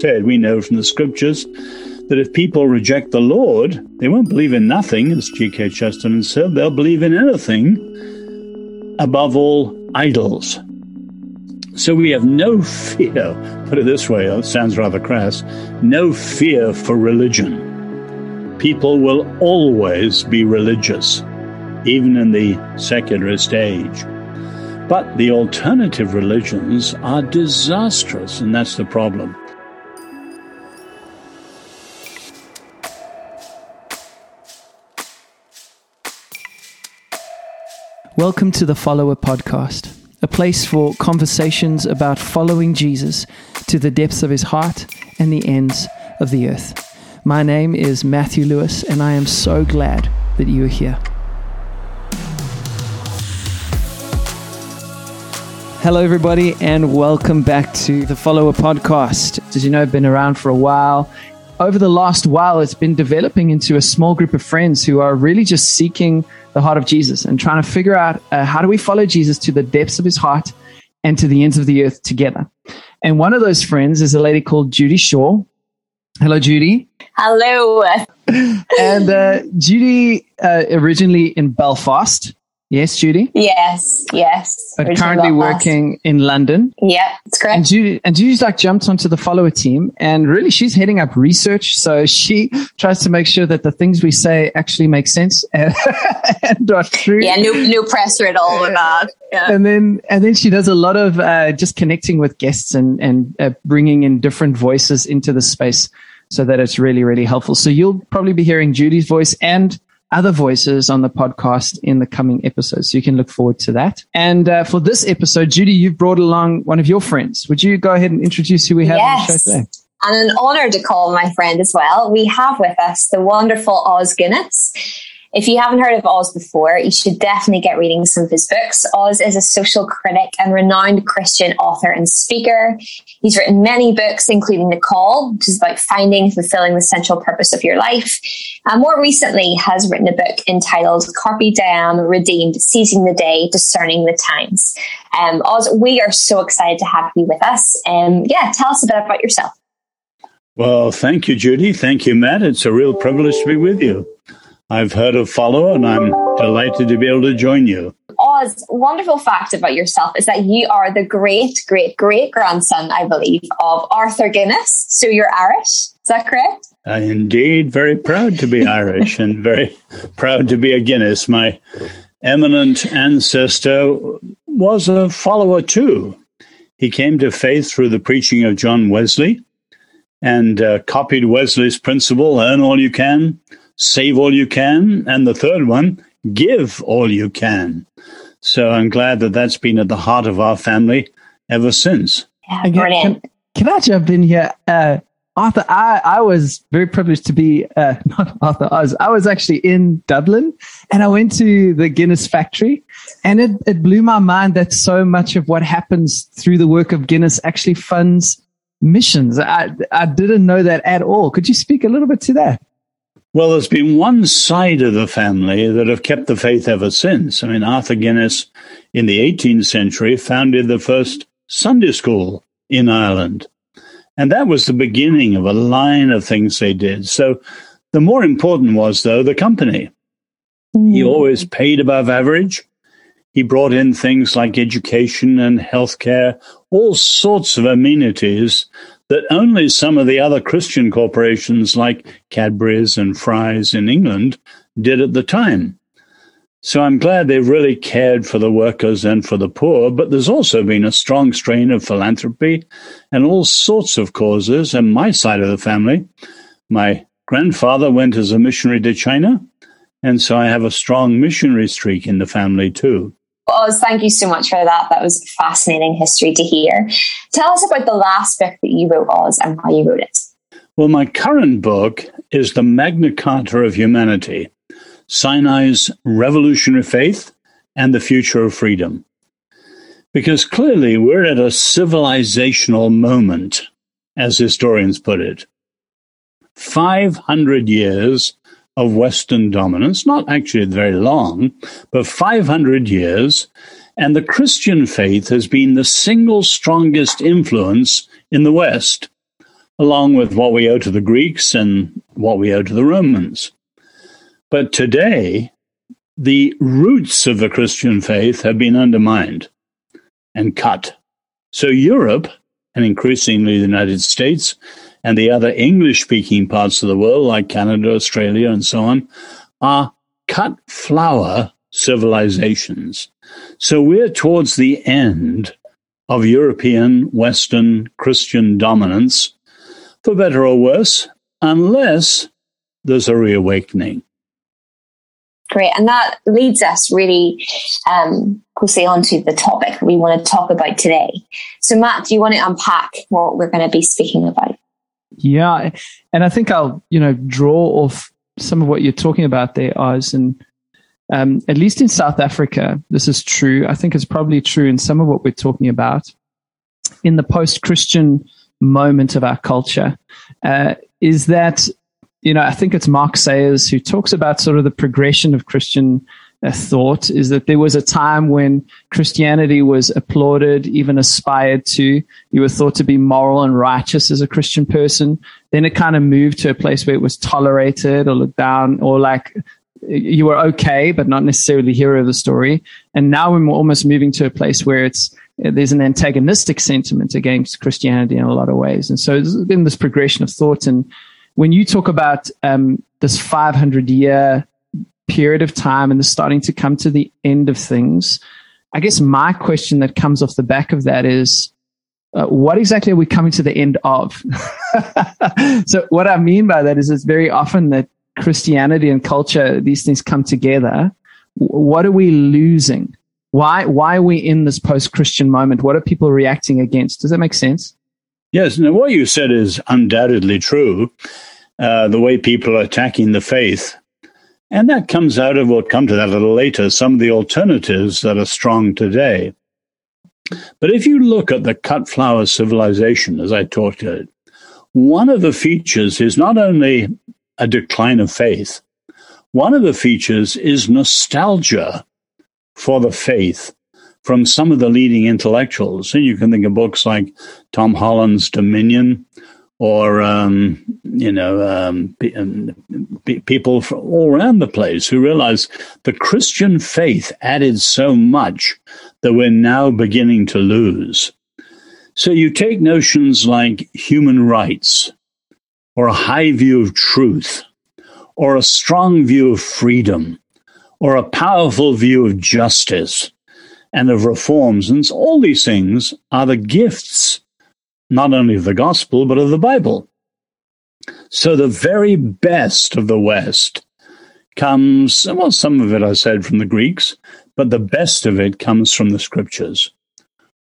said, we know from the scriptures that if people reject the Lord, they won't believe in nothing, as G.K. Chesterton said, they'll believe in anything, above all, idols. So we have no fear, put it this way, it sounds rather crass, no fear for religion. People will always be religious, even in the secularist age. But the alternative religions are disastrous, and that's the problem. Welcome to the Follower Podcast, a place for conversations about following Jesus to the depths of his heart and the ends of the earth. My name is Matthew Lewis, and I am so glad that you are here. Hello, everybody, and welcome back to the Follower Podcast. As you know, I've been around for a while. Over the last while, it's been developing into a small group of friends who are really just seeking the heart of Jesus and trying to figure out uh, how do we follow Jesus to the depths of his heart and to the ends of the earth together. And one of those friends is a lady called Judy Shaw. Hello, Judy. Hello. and uh, Judy, uh, originally in Belfast, Yes, Judy. Yes, yes. But currently working in London. Yeah, it's correct. And Judy, and Judy's like jumped onto the follower team, and really she's heading up research. So she tries to make sure that the things we say actually make sense and, and are true. Yeah, no, no pressure at all with that. Yeah. And then, and then she does a lot of uh, just connecting with guests and and uh, bringing in different voices into the space so that it's really really helpful. So you'll probably be hearing Judy's voice and other voices on the podcast in the coming episodes. So you can look forward to that. And uh, for this episode, Judy, you've brought along one of your friends. Would you go ahead and introduce who we have yes. on the show today? And an honor to call my friend as well. We have with us the wonderful Os Guinness. If you haven't heard of Os before, you should definitely get reading some of his books. Os is a social critic and renowned Christian author and speaker. He's written many books, including The Call, which is about finding and fulfilling the central purpose of your life. And more recently has written a book entitled Carpe Diem, Redeemed, Seizing the Day, Discerning the Times. Um, Os, we are so excited to have you with us. And um, yeah, tell us a bit about yourself. Well, thank you, Judy. Thank you, Matt. It's a real privilege to be with you. I've heard of Follow and I'm delighted to be able to join you. Os, wonderful fact about yourself is that you are the great, great, great grandson, I believe, of Arthur Guinness. So you're Irish. Is that correct? I indeed very proud to be Irish and very proud to be a Guinness. My eminent ancestor was a follower too. He came to faith through the preaching of John Wesley and uh, copied Wesley's principle earn all you can, save all you can, and the third one, give all you can. So I'm glad that that's been at the heart of our family ever since. Yeah, brilliant. Can, can I jump in here? Uh, Arthur, I, I was very privileged to be, uh, not Arthur, I was, I was actually in Dublin and I went to the Guinness factory and it, it blew my mind that so much of what happens through the work of Guinness actually funds missions. I, I didn't know that at all. Could you speak a little bit to that? Well, there's been one side of the family that have kept the faith ever since. I mean, Arthur Guinness in the 18th century founded the first Sunday school in Ireland. And that was the beginning of a line of things they did. So the more important was, though, the company. Mm. He always paid above average. He brought in things like education and healthcare, all sorts of amenities that only some of the other Christian corporations like Cadbury's and Fry's in England did at the time. So I'm glad they've really cared for the workers and for the poor, but there's also been a strong strain of philanthropy and all sorts of causes. And my side of the family, my grandfather went as a missionary to China. And so I have a strong missionary streak in the family too. Os, thank you so much for that. That was fascinating history to hear. Tell us about the last book that you wrote, Os, and why you wrote it. Well, my current book is The Magna Carta of Humanity Sinai's Revolutionary Faith and the Future of Freedom. Because clearly we're at a civilizational moment, as historians put it. 500 years of Western dominance, not actually very long, but 500 years. And the Christian faith has been the single strongest influence in the West. along with what we owe to the Greeks and what we owe to the Romans. But today, the roots of the Christian faith have been undermined and cut. So Europe, and increasingly the United States, and the other English speaking parts of the world, like Canada, Australia, and so on, are cut flower civilizations. So we're towards the end of European Western Christian dominance, for better or worse, unless there's a reawakening. Great. And that leads us really um, closely onto the topic we want to talk about today. So, Matt, do you want to unpack what we're going to be speaking about? Yeah. And I think I'll, you know, draw off some of what you're talking about there, Os. And um, at least in South Africa, this is true. I think it's probably true in some of what we're talking about. In the post Christian moment of our culture, uh, is that you know, I think it's Mark Sayers who talks about sort of the progression of Christian uh, thought is that there was a time when Christianity was applauded, even aspired to. You were thought to be moral and righteous as a Christian person. Then it kind of moved to a place where it was tolerated or looked down or like you were okay, but not necessarily hero of the story. And now we're almost moving to a place where it's there's an antagonistic sentiment against Christianity in a lot of ways. And so there's been this progression of thought and when you talk about um, this 500 year period of time and the starting to come to the end of things, I guess my question that comes off the back of that is, uh, what exactly are we coming to the end of? so what I mean by that is it's very often that Christianity and culture, these things come together. What are we losing? Why, why are we in this post-Christian moment? What are people reacting against? Does that make sense? Yes. Now, what you said is undoubtedly true. Uh, the way people are attacking the faith. And that comes out of, we'll come to that a little later, some of the alternatives that are strong today. But if you look at the cut flower civilization, as I talked about, one of the features is not only a decline of faith, one of the features is nostalgia for the faith from some of the leading intellectuals. And you can think of books like Tom Holland's Dominion or um, you know um, um people all around the place who realize the Christian faith added so much that we're now beginning to lose. So you take notions like human rights, or a high view of truth, or a strong view of freedom, or a powerful view of justice and of reforms, and all these things are the gifts not only of the gospel, but of the Bible. So the very best of the West comes, well, some of it I said from the Greeks, but the best of it comes from the scriptures.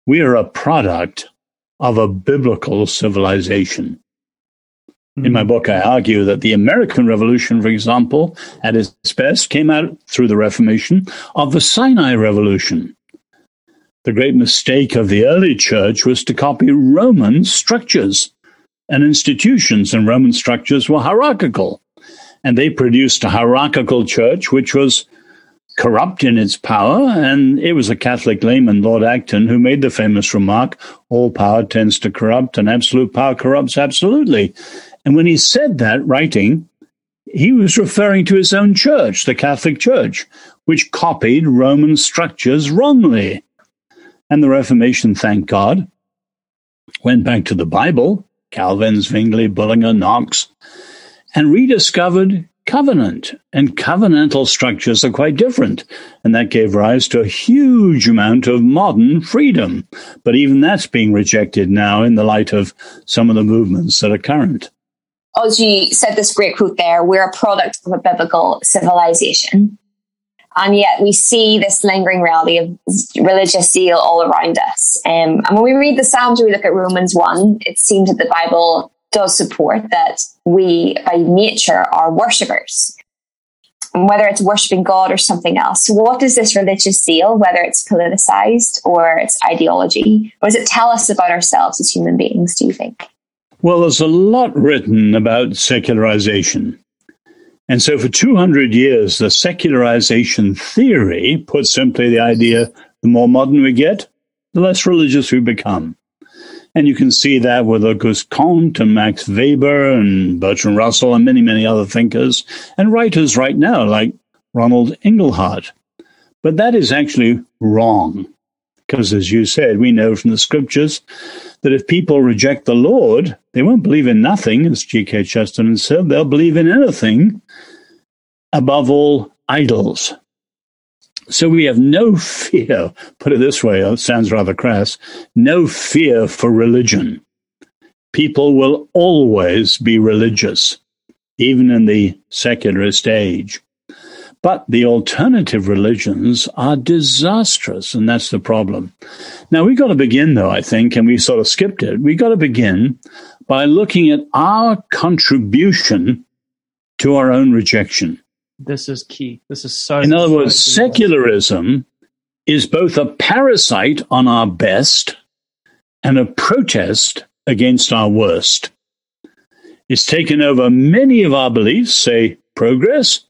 We are a product of a biblical civilization. In my hmm. book, I argue that the American Revolution, for example, at its best came out through the Reformation of the Sinai Revolution. The great mistake of the early church was to copy Roman structures and institutions, and Roman structures were hierarchical. And they produced a hierarchical church which was corrupt in its power. And it was a Catholic layman, Lord Acton, who made the famous remark all power tends to corrupt, and absolute power corrupts absolutely. And when he said that, writing, he was referring to his own church, the Catholic Church, which copied Roman structures wrongly. And the Reformation, thank God, went back to the Bible, Calvin, Zwingli, Bullinger, Knox, and rediscovered covenant. And covenantal structures are quite different. And that gave rise to a huge amount of modern freedom. But even that's being rejected now in the light of some of the movements that are current. Ozzy said this great quote there we're a product of a biblical civilization. And yet we see this lingering reality of religious zeal all around us. Um, and when we read the Psalms we look at Romans 1, it seems that the Bible does support that we, by nature, are worshippers. And whether it's worshipping God or something else. What is this religious zeal, whether it's politicized or it's ideology? What does it tell us about ourselves as human beings, do you think? Well, there's a lot written about secularization. And so for 200 years, the secularization theory, put simply the idea the more modern we get, the less religious we become. And you can see that with Auguste Comte and Max Weber and Bertrand Russell and many, many other thinkers and writers right now like Ronald Inglehart. But that is actually wrong. Because as you said, we know from the scriptures that if people reject the Lord, they won't believe in nothing, as G.K. Chesterton said, they'll believe in anything, above all, idols. So we have no fear, put it this way, it sounds rather crass, no fear for religion. People will always be religious, even in the secularist age. But the alternative religions are disastrous, and that's the problem. Now, we've got to begin, though, I think, and we sort of skipped it. We've got to begin by looking at our contribution to our own rejection. This is key. This is so. In other words, secularism is both a parasite on our best and a protest against our worst. It's taken over many of our beliefs, say progress,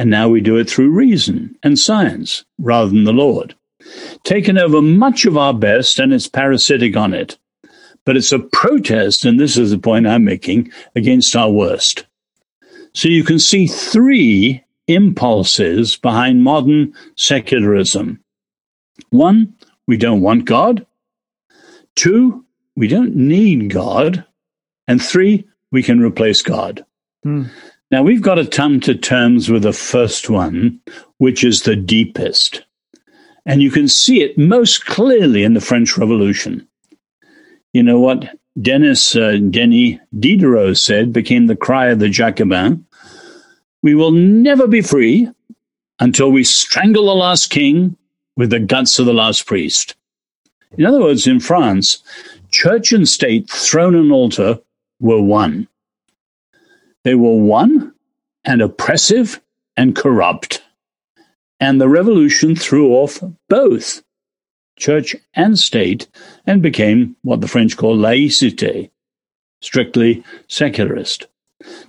and now we do it through reason and science rather than the Lord. Taken over much of our best and it's parasitic on it. But it's a protest, and this is the point I'm making, against our worst. So you can see three impulses behind modern secularism. One, we don't want God. Two, we don't need God. And three, we can replace God. Hmm. Now, we've got to come to terms with the first one, which is the deepest. And you can see it most clearly in the French Revolution. You know what Denis uh, Denis Diderot said became the cry of the Jacobins We will never be free until we strangle the last king with the guts of the last priest. In other words, in France, church and state throne an altar were one. They were one and oppressive and corrupt. And the revolution threw off both church and state and became what the French call laïcité, strictly secularist.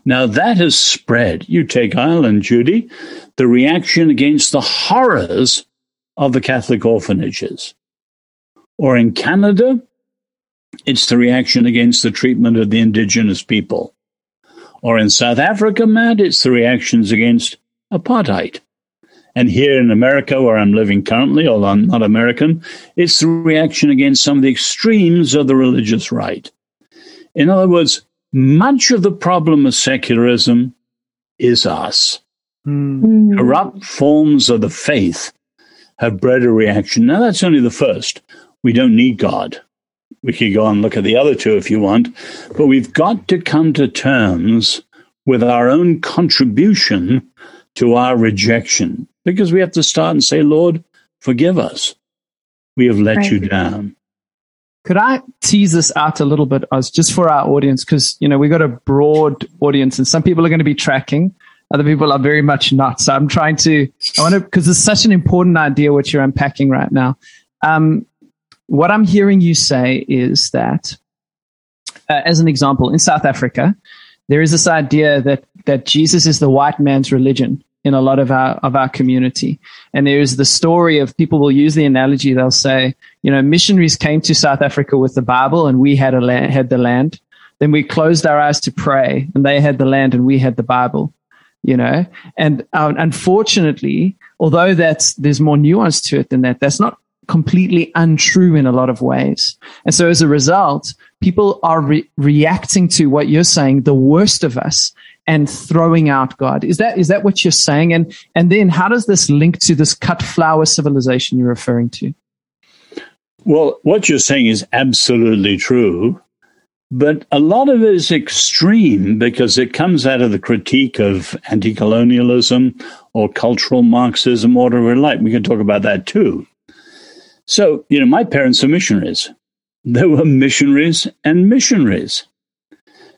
Now that has spread. You take Ireland, Judy, the reaction against the horrors of the Catholic orphanages. Or in Canada, it's the reaction against the treatment of the indigenous people. Or in South Africa, Matt, it's the reactions against apartheid. And here in America, where I'm living currently, although I'm not American, it's the reaction against some of the extremes of the religious right. In other words, much of the problem of secularism is us. Mm. Corrupt forms of the faith have bred a reaction. Now, that's only the first. We don't need God. We could go and look at the other two if you want, but we've got to come to terms with our own contribution to our rejection because we have to start and say, Lord, forgive us. We have let right. you down. Could I tease this out a little bit, as just for our audience? Because, you know, we've got a broad audience and some people are going to be tracking. Other people are very much not. So I'm trying to, I want to, because it's such an important idea what you're unpacking right now. Um, what I'm hearing you say is that, uh, as an example, in South Africa, there is this idea that that Jesus is the white man's religion in a lot of our of our community. And there is the story of people will use the analogy. They'll say, you know, missionaries came to South Africa with the Bible, and we had a land, had the land. Then we closed our eyes to pray, and they had the land, and we had the Bible. You know, and uh, unfortunately, although that's there's more nuance to it than that, that's not completely untrue in a lot of ways. And so as a result, people are re- reacting to what you're saying, the worst of us, and throwing out God. Is that is that what you're saying? And and then how does this link to this cut flower civilization you're referring to? Well, what you're saying is absolutely true. But a lot of it is extreme because it comes out of the critique of anti colonialism or cultural Marxism, or whatever like. We can talk about that too. So, you know, my parents are missionaries. They were missionaries and missionaries.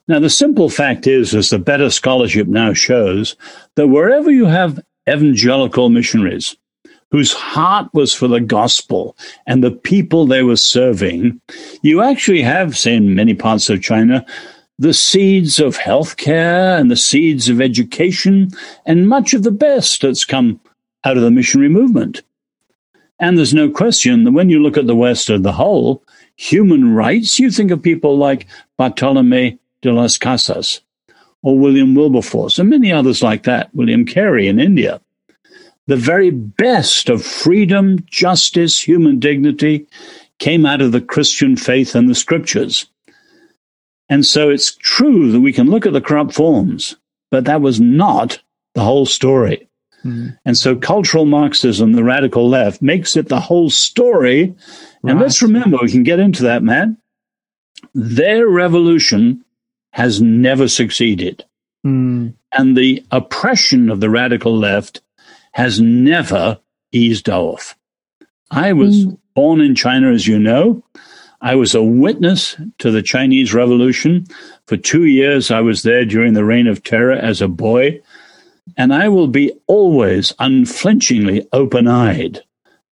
Now, the simple fact is, as the better scholarship now shows, that wherever you have evangelical missionaries whose heart was for the gospel and the people they were serving, you actually have, say, in many parts of China, the seeds of healthcare and the seeds of education and much of the best that's come out of the missionary movement. And there's no question that when you look at the West as the whole, human rights, you think of people like Bartolome de las Casas or William Wilberforce and many others like that, William Carey in India. The very best of freedom, justice, human dignity came out of the Christian faith and the scriptures. And so it's true that we can look at the corrupt forms, but that was not the whole story. Mm. And so cultural Marxism, the radical left, makes it the whole story. Right. And let's remember, we can get into that, Matt. Their revolution has never succeeded. Mm. And the oppression of the radical left has never eased off. I was mm. born in China, as you know. I was a witness to the Chinese Revolution. For two years, I was there during the Reign of Terror as a boy. And I will be always unflinchingly open eyed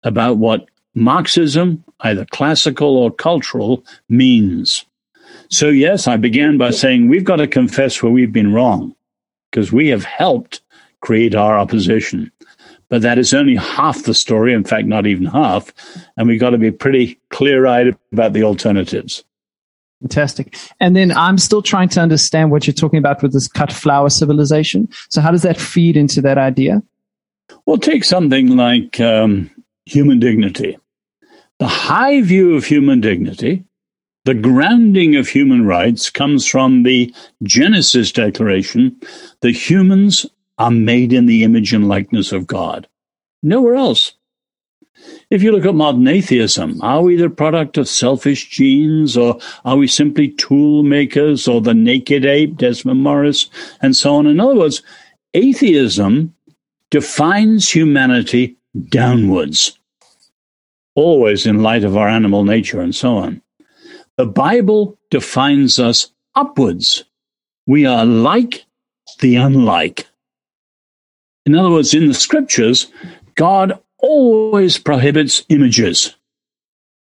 about what Marxism, either classical or cultural, means. So, yes, I began by saying we've got to confess where we've been wrong because we have helped create our opposition. But that is only half the story, in fact, not even half. And we've got to be pretty clear eyed about the alternatives. Fantastic. And then I'm still trying to understand what you're talking about with this cut flower civilization. So, how does that feed into that idea? Well, take something like um, human dignity. The high view of human dignity, the grounding of human rights comes from the Genesis declaration that humans are made in the image and likeness of God. Nowhere else. If you look at modern atheism, are we the product of selfish genes or are we simply tool makers or the naked ape, Desmond Morris, and so on? In other words, atheism defines humanity downwards, always in light of our animal nature and so on. The Bible defines us upwards. We are like the unlike. In other words, in the scriptures, God always prohibits images.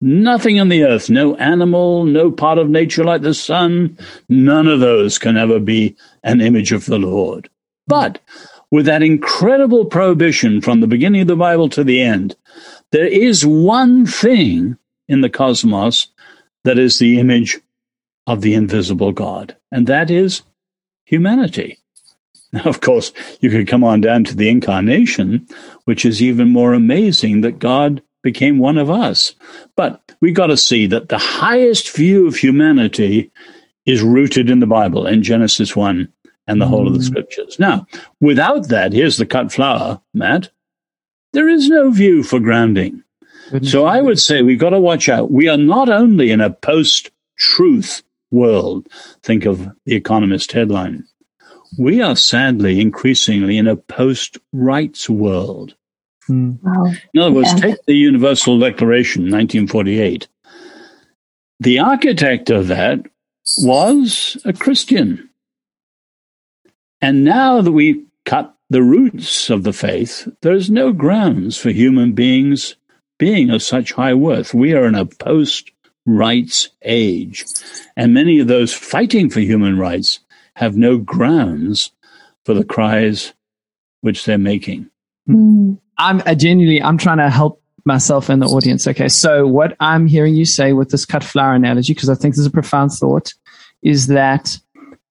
Nothing on the earth, no animal, no part of nature like the sun, none of those can ever be an image of the Lord. But with that incredible prohibition from the beginning of the Bible to the end, there is one thing in the cosmos that is the image of the invisible God, and that is humanity. Now, of course, you could come on down to the incarnation, which is even more amazing that God became one of us. But we got to see that the highest view of humanity is rooted in the Bible, in Genesis 1 and the whole of the mm. scriptures. Now, without that, here's the cut flower, Matt. There is no view for grounding. Goodness so I would say we've got to watch out. We are not only in a post truth world, think of the Economist headline, we are sadly increasingly in a post rights world. Mm. Wow. In other words, yeah. take the Universal Declaration, 1948. The architect of that was a Christian. And now that we cut the roots of the faith, there's no grounds for human beings being of such high worth. We are in a post rights age. And many of those fighting for human rights have no grounds for the cries which they're making. Hmm. I'm uh, genuinely, I'm trying to help myself and the audience. Okay. So what I'm hearing you say with this cut flower analogy, because I think this is a profound thought, is that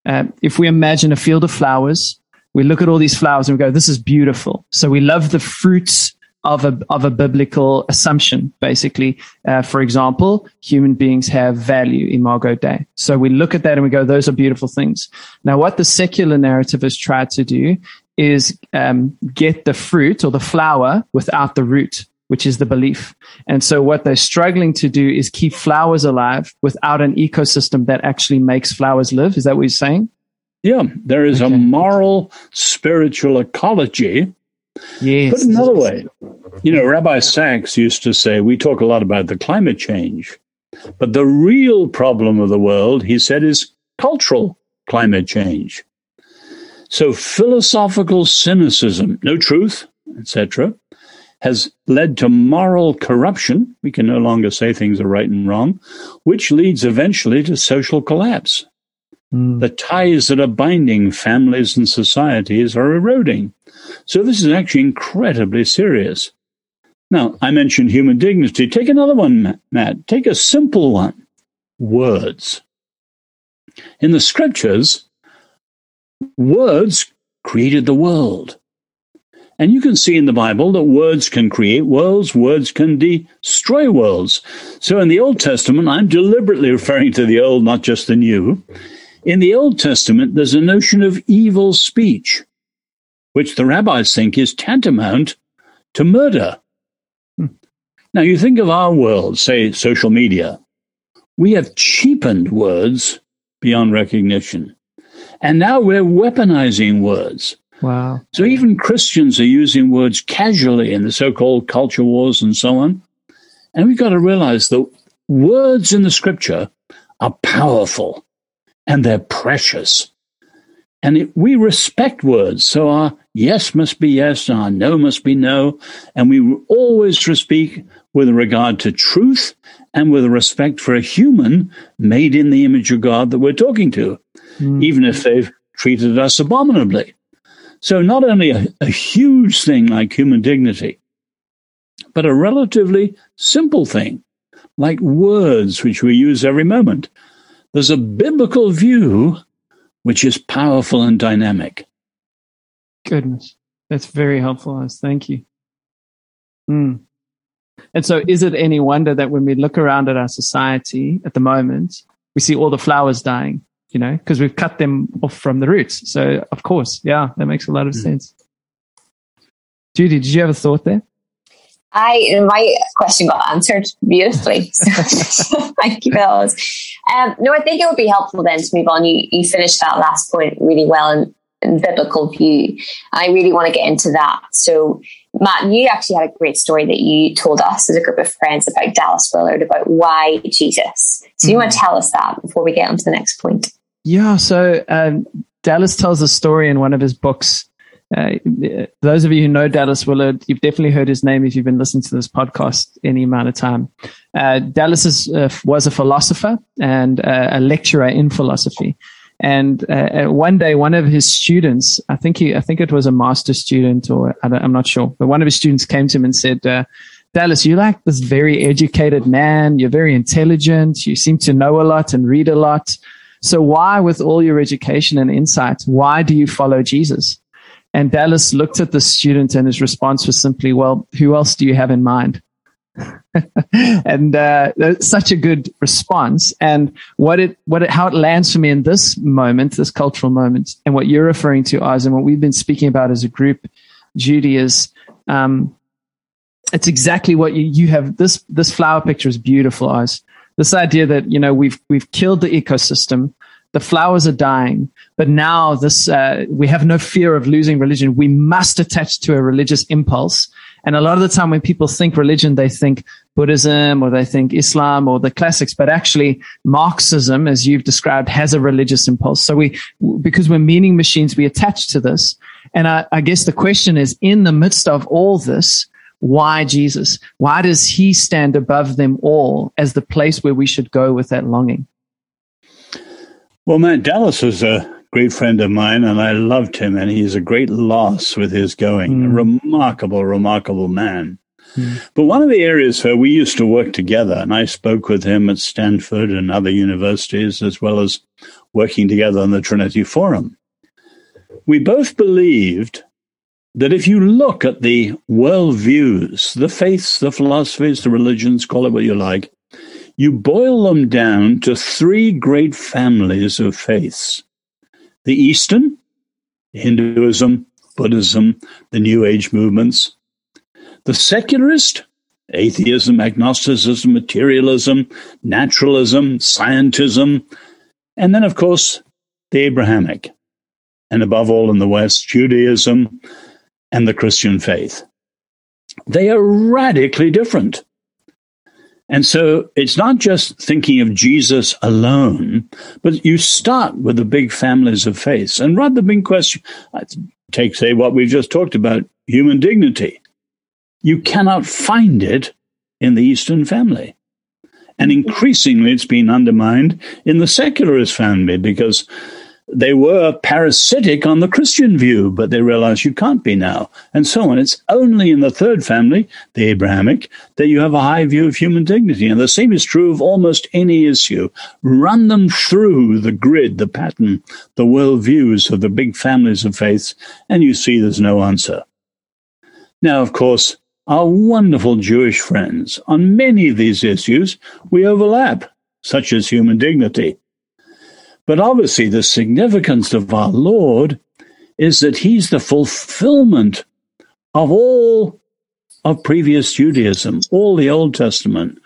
uh, if we imagine a field of flowers, we look at all these flowers and we go, this is beautiful. So we love the fruits of a of a biblical assumption. Basically, uh, for example, human beings have value, imago Dei. So we look at that and we go, those are beautiful things. Now, what the secular narrative has tried to do is um, get the fruit or the flower without the root, which is the belief. And so what they're struggling to do is keep flowers alive without an ecosystem that actually makes flowers live. Is that what you're saying? Yeah, there is okay. a moral, spiritual ecology Yes. Put another way, you know, Rabbi Sacks used to say, we talk a lot about the climate change, but the real problem of the world, he said, is cultural climate change. So philosophical cynicism, no truth, etc., has led to moral corruption. We can no longer say things are right and wrong, which leads eventually to social collapse. Mm. The ties that are binding families and societies are eroding. So this is actually incredibly serious. Now, I mentioned human dignity. Take another one, Matt. Take a simple one. words. In the scriptures, words created the world. And you can see in the Bible that words can create worlds, words can destroy worlds. So in the Old Testament, I'm deliberately referring to the Old, not just the New. In the Old Testament, there's a notion of evil speech, which the rabbis think is tantamount to murder. Now, you think of our world, say social media. We have cheapened words beyond recognition. And now we're weaponizing words. Wow. So even Christians are using words casually in the so called culture wars and so on. And we've got to realize that words in the scripture are powerful and they're precious. And it, we respect words. So our yes must be yes, and our no must be no. And we always speak with regard to truth and with respect for a human made in the image of God that we're talking to, mm. even if they've treated us abominably. So, not only a, a huge thing like human dignity, but a relatively simple thing like words, which we use every moment. There's a biblical view which is powerful and dynamic. Goodness. That's very helpful, Os. Thank you. Mm. And so, is it any wonder that when we look around at our society at the moment, we see all the flowers dying? You know, because we've cut them off from the roots. So, of course, yeah, that makes a lot of mm. sense. Judy, did you have a thought there? I my question got answered beautifully. So thank you, Phyllis. Um, no, I think it would be helpful then to move on. You you finished that last point really well in, in biblical view. I really want to get into that. So Matt, you actually had a great story that you told us as a group of friends about Dallas Willard, about why Jesus. So you want to mm-hmm. tell us that before we get on to the next point? Yeah. So um, Dallas tells a story in one of his books. Uh, those of you who know Dallas Willard, you've definitely heard his name if you've been listening to this podcast any amount of time. Uh, Dallas is, uh, was a philosopher and uh, a lecturer in philosophy. And uh, uh, one day, one of his students, I think he, I think it was a master student, or I am not sure, but one of his students came to him and said, "Dallas, you're like this very educated man. You're very intelligent. You seem to know a lot and read a lot. So why, with all your education and insight, why do you follow Jesus?" And Dallas looked at the student, and his response was simply, "Well, who else do you have in mind?" and uh, such a good response. And what it, what it, how it lands for me in this moment, this cultural moment, and what you're referring to, Os, and what we've been speaking about as a group, Judy, is um, it's exactly what you, you have. This this flower picture is beautiful, Os. This idea that you know we've we've killed the ecosystem, the flowers are dying, but now this uh, we have no fear of losing religion. We must attach to a religious impulse and a lot of the time when people think religion, they think Buddhism or they think Islam or the classics, but actually Marxism, as you've described, has a religious impulse. So we, because we're meaning machines, we attach to this. And I, I guess the question is in the midst of all this, why Jesus? Why does he stand above them all as the place where we should go with that longing? Well, Matt Dallas was a great friend of mine, and I loved him, and he's a great loss with his going. Mm. A remarkable, remarkable man. Mm. But one of the areas where we used to work together, and I spoke with him at Stanford and other universities, as well as working together on the Trinity Forum, we both believed that if you look at the worldviews, the faiths, the philosophies, the religions, call it what you like, you boil them down to three great families of faiths. The Eastern, Hinduism, Buddhism, the New Age movements, the secularist, atheism, agnosticism, materialism, naturalism, scientism, and then, of course, the Abrahamic, and above all in the West, Judaism and the Christian faith. They are radically different. And so it's not just thinking of Jesus alone, but you start with the big families of faith. And rather than question, take, say, what we've just talked about human dignity. You cannot find it in the Eastern family. And increasingly, it's been undermined in the secularist family because they were parasitic on the Christian view, but they realize you can't be now, and so on. It's only in the third family, the Abrahamic, that you have a high view of human dignity. And the same is true of almost any issue. Run them through the grid, the pattern, the worldviews of the big families of faiths, and you see there's no answer. Now, of course, our wonderful Jewish friends, on many of these issues, we overlap, such as human dignity. But obviously, the significance of our Lord is that he's the fulfillment of all of previous Judaism, all the Old Testament,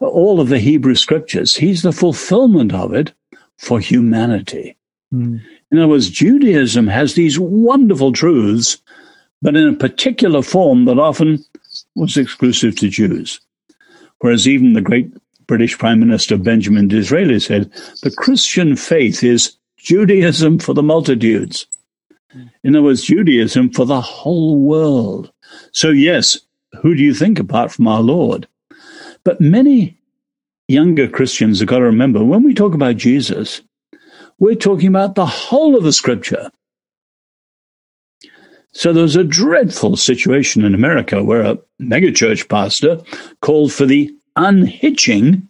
all of the Hebrew scriptures. He's the fulfillment of it for humanity. Mm. In other words, Judaism has these wonderful truths, but in a particular form that often was exclusive to Jews. Whereas even the great British Prime Minister Benjamin Disraeli said, the Christian faith is Judaism for the multitudes. In other words, Judaism for the whole world. So, yes, who do you think apart from our Lord? But many younger Christians have got to remember when we talk about Jesus, we're talking about the whole of the scripture. So there was a dreadful situation in America where a megachurch pastor called for the unhitching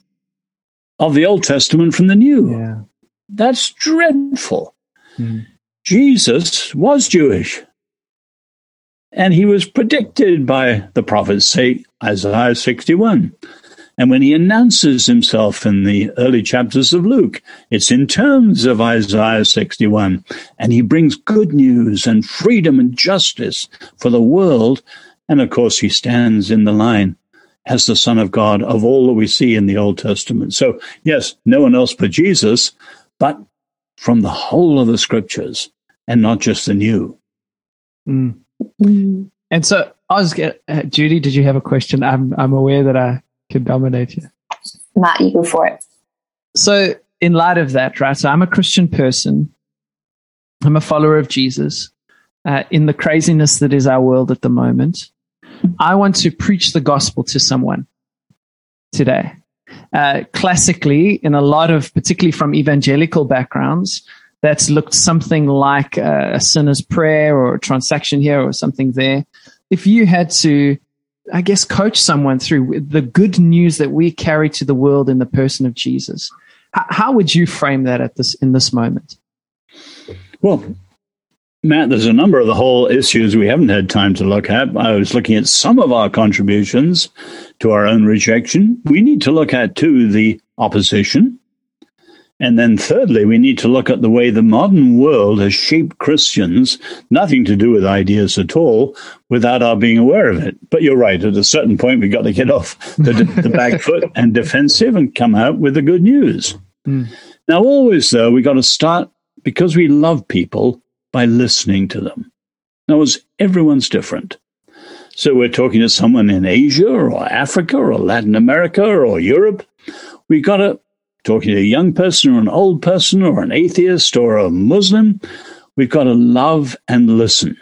of the Old Testament from the New. Yeah. That's dreadful. Mm. Jesus was Jewish. And he was predicted by the prophets, say Isaiah 61. And when he announces himself in the early chapters of Luke, it's in terms of Isaiah 61. And he brings good news and freedom and justice for the world. And of course, he stands in the line as the Son of God of all that we see in the Old Testament. So, yes, no one else but Jesus, but from the whole of the scriptures and not just the new. Mm. And so, I was, uh, Judy, did you have a question? I'm, I'm aware that I can dominate you. Matt, you go for it. So, in light of that, right? So, I'm a Christian person, I'm a follower of Jesus. Uh, in the craziness that is our world at the moment, I want to preach the gospel to someone today. Uh, classically, in a lot of, particularly from evangelical backgrounds, that's looked something like a, a sinner's prayer or a transaction here or something there. If you had to, I guess, coach someone through the good news that we carry to the world in the person of Jesus, how, how would you frame that at this in this moment? Well, Matt, there's a number of the whole issues we haven't had time to look at. I was looking at some of our contributions to our own rejection. We need to look at, too, the opposition. And then, thirdly, we need to look at the way the modern world has shaped Christians, nothing to do with ideas at all, without our being aware of it. But you're right, at a certain point, we've got to get off the, the back foot and defensive and come out with the good news. Mm. Now, always, though, we've got to start because we love people by listening to them. Now, as everyone's different. So we're talking to someone in Asia or Africa or Latin America or Europe. We've got to talking to a young person or an old person or an atheist or a Muslim. We've got to love and listen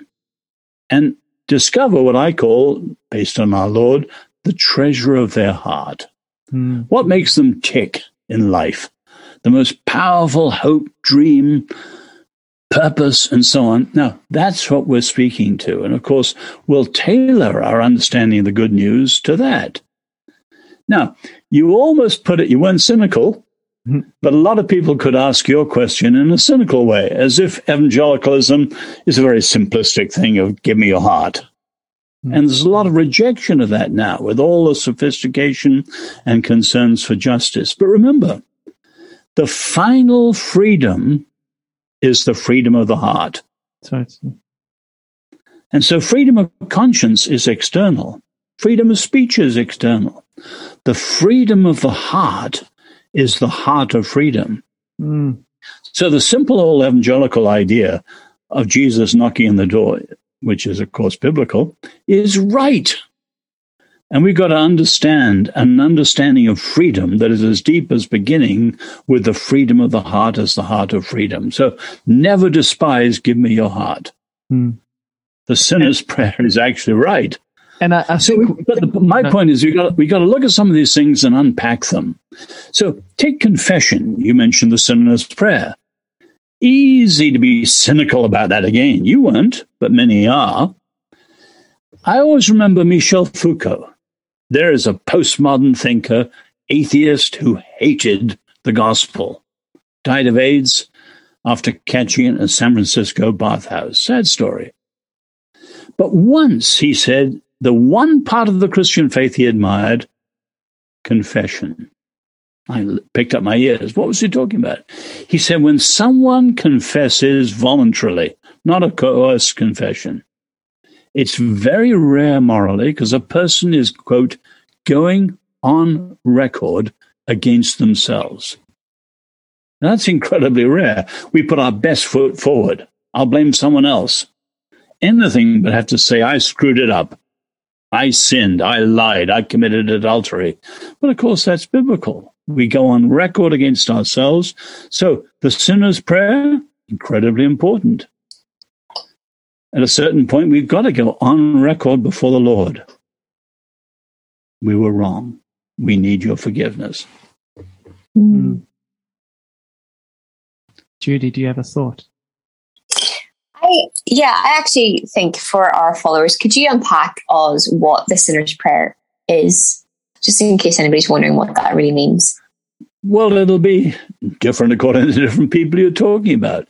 and discover what I call, based on our Lord, the treasure of their heart. Mm. What makes them tick in life? The most powerful hope, dream, purpose, and so on. Now, that's what we're speaking to. And of course, we'll tailor our understanding of the good news to that. Now, you almost put it, you weren't cynical, mm-hmm. but a lot of people could ask your question in a cynical way, as if evangelicalism is a very simplistic thing of give me your heart. Mm-hmm. And there's a lot of rejection of that now with all the sophistication and concerns for justice. But remember, the final freedom is the freedom of the heart. Right. And so freedom of conscience is external. Freedom of speech is external. The freedom of the heart is the heart of freedom. Mm. So the simple old evangelical idea of Jesus knocking on the door, which is of course biblical, is right. And we've got to understand an understanding of freedom that is as deep as beginning with the freedom of the heart as the heart of freedom. So never despise, give me your heart. Hmm. The sinner's and, prayer is actually right. And I, I so, we, but the, my no. point is, we got we got to look at some of these things and unpack them. So, take confession. You mentioned the sinner's prayer. easy to be cynical about that again. You weren't, but many are. I always remember Michel Foucault. There is a postmodern thinker, atheist who hated the gospel, died of AIDS after catching it in San Francisco bathhouse. Sad story. But once he said the one part of the Christian faith he admired confession. I picked up my ears. What was he talking about? He said, when someone confesses voluntarily, not a coerced confession, it's very rare morally because a person is, quote, going on record against themselves. That's incredibly rare. We put our best foot forward. I'll blame someone else. Anything but have to say, I screwed it up. I sinned. I lied. I committed adultery. But of course, that's biblical. We go on record against ourselves. So the sinner's prayer, incredibly important. At a certain point, we've got to go on record before the Lord. We were wrong. We need your forgiveness. Mm. Judy, do you have a thought? I, yeah, I actually think for our followers, could you unpack us what the sinner's prayer is, just in case anybody's wondering what that really means? Well, it'll be different according to the different people you're talking about.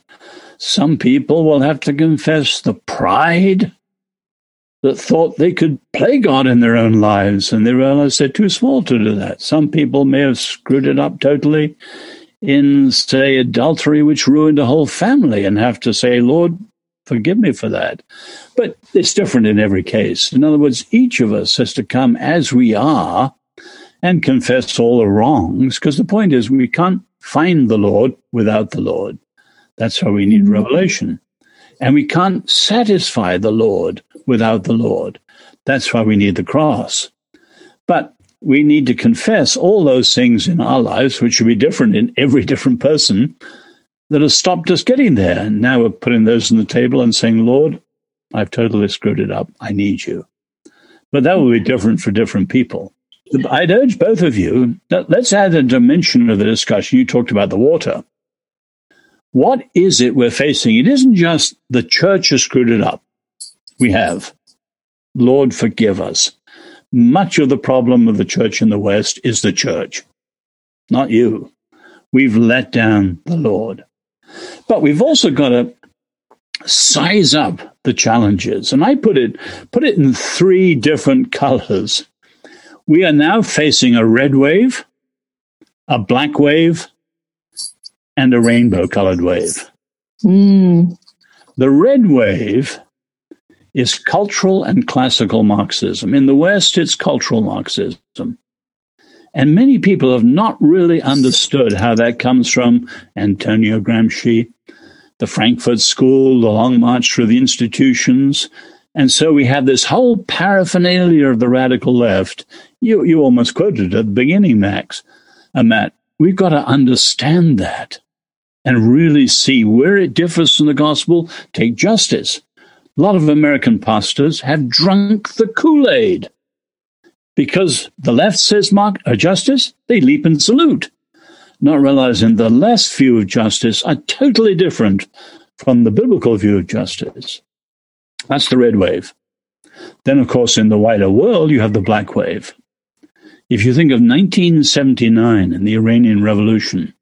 Some people will have to confess the pride that thought they could play God in their own lives, and they realize they're too small to do that. Some people may have screwed it up totally in, say, adultery, which ruined a whole family, and have to say, Lord, forgive me for that. But it's different in every case. In other words, each of us has to come as we are and confess all the wrongs, because the point is we can't find the Lord without the Lord. That's why we need mm-hmm. revelation. And we can't satisfy the Lord without the Lord. That's why we need the cross. But we need to confess all those things in our lives, which will be different in every different person, that have stopped us getting there. And now we're putting those on the table and saying, Lord, I've totally screwed it up. I need you. But that will be different for different people. I'd urge both of you, let's add a dimension of the discussion. You talked about the water. What is it we're facing? It isn't just the church has screwed it up. We have. Lord, forgive us. Much of the problem of the church in the West is the church, not you. We've let down the Lord. But we've also got to size up the challenges. And I put it put it in three different colors. We are now facing a red wave, a black wave, and a rainbow colored wave. Mm. The red wave is cultural and classical Marxism. In the West, it's cultural Marxism. And many people have not really understood how that comes from Antonio Gramsci, the Frankfurt School, the Long March through the institutions. And so we have this whole paraphernalia of the radical left. You, you almost quoted at the beginning, Max, uh, Matt. We've got to understand that and really see where it differs from the gospel. Take justice. A lot of American pastors have drunk the Kool Aid because the left says mark, uh, justice, they leap and salute, not realizing the left view of justice are totally different from the biblical view of justice. That's the red wave. Then, of course, in the wider world, you have the black wave. If you think of 1979 and the Iranian Revolution,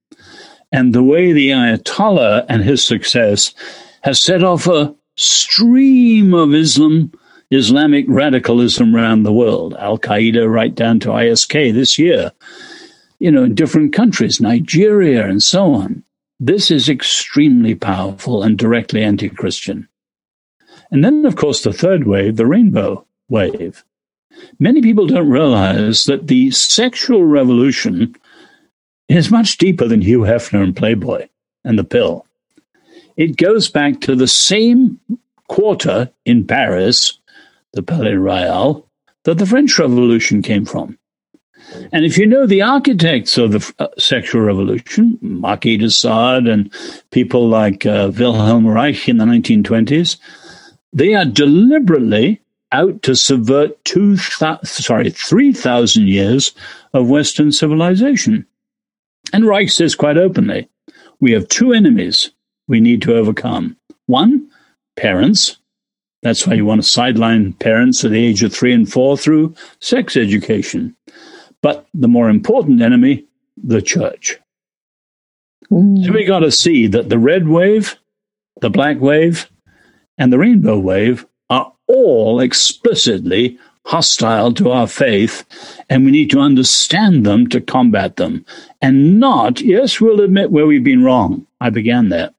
and the way the Ayatollah and his success has set off a stream of Islam, Islamic radicalism around the world. Al Qaeda, right down to ISK this year, you know, in different countries, Nigeria, and so on. This is extremely powerful and directly anti Christian. And then, of course, the third wave, the rainbow wave. Many people don't realize that the sexual revolution is much deeper than Hugh Hefner and Playboy and the pill it goes back to the same quarter in Paris, the Palais Royal, that the French Revolution came from. And if you know the architects of the uh, sexual revolution, Marquis de Sade and people like uh, Wilhelm Reich in the 1920s, they are deliberately out to subvert two th- sorry 3000 years of western civilization. And Reich says quite openly, we have two enemies we need to overcome. One, parents. That's why you want to sideline parents at the age of three and four through sex education. But the more important enemy, the church. Mm. So we got to see that the red wave, the black wave, and the rainbow wave are all explicitly hostile to our faith, and we need to understand them to combat them. And not, yes, we'll admit where we've been wrong. I began there.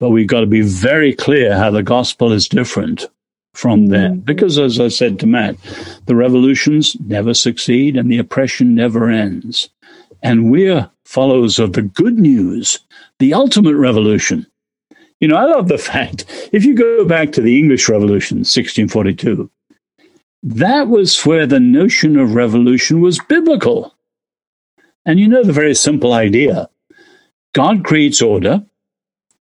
But we've got to be very clear how the gospel is different from that. Mm-hmm. Because, as I said to Matt, the revolutions never succeed and the oppression never ends. And we're followers of the good news, the ultimate revolution. You know, I love the fact, if you go back to the English Revolution, 1642, that was where the notion of revolution was biblical. And you know the very simple idea God creates order,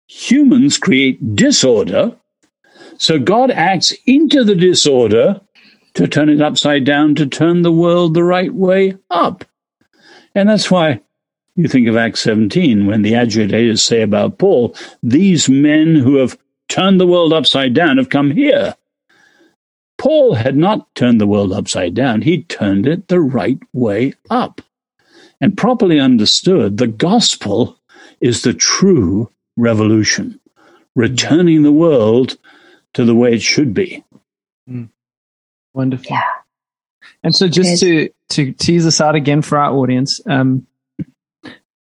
humans create disorder. So God acts into the disorder to turn it upside down, to turn the world the right way up. And that's why you think of Acts 17 when the agitators say about Paul, these men who have turned the world upside down have come here. Paul had not turned the world upside down, he turned it the right way up. And properly understood, the gospel is the true revolution, returning the world to the way it should be. Mm. Wonderful. Yeah. And so just to, to tease this out again for our audience, um,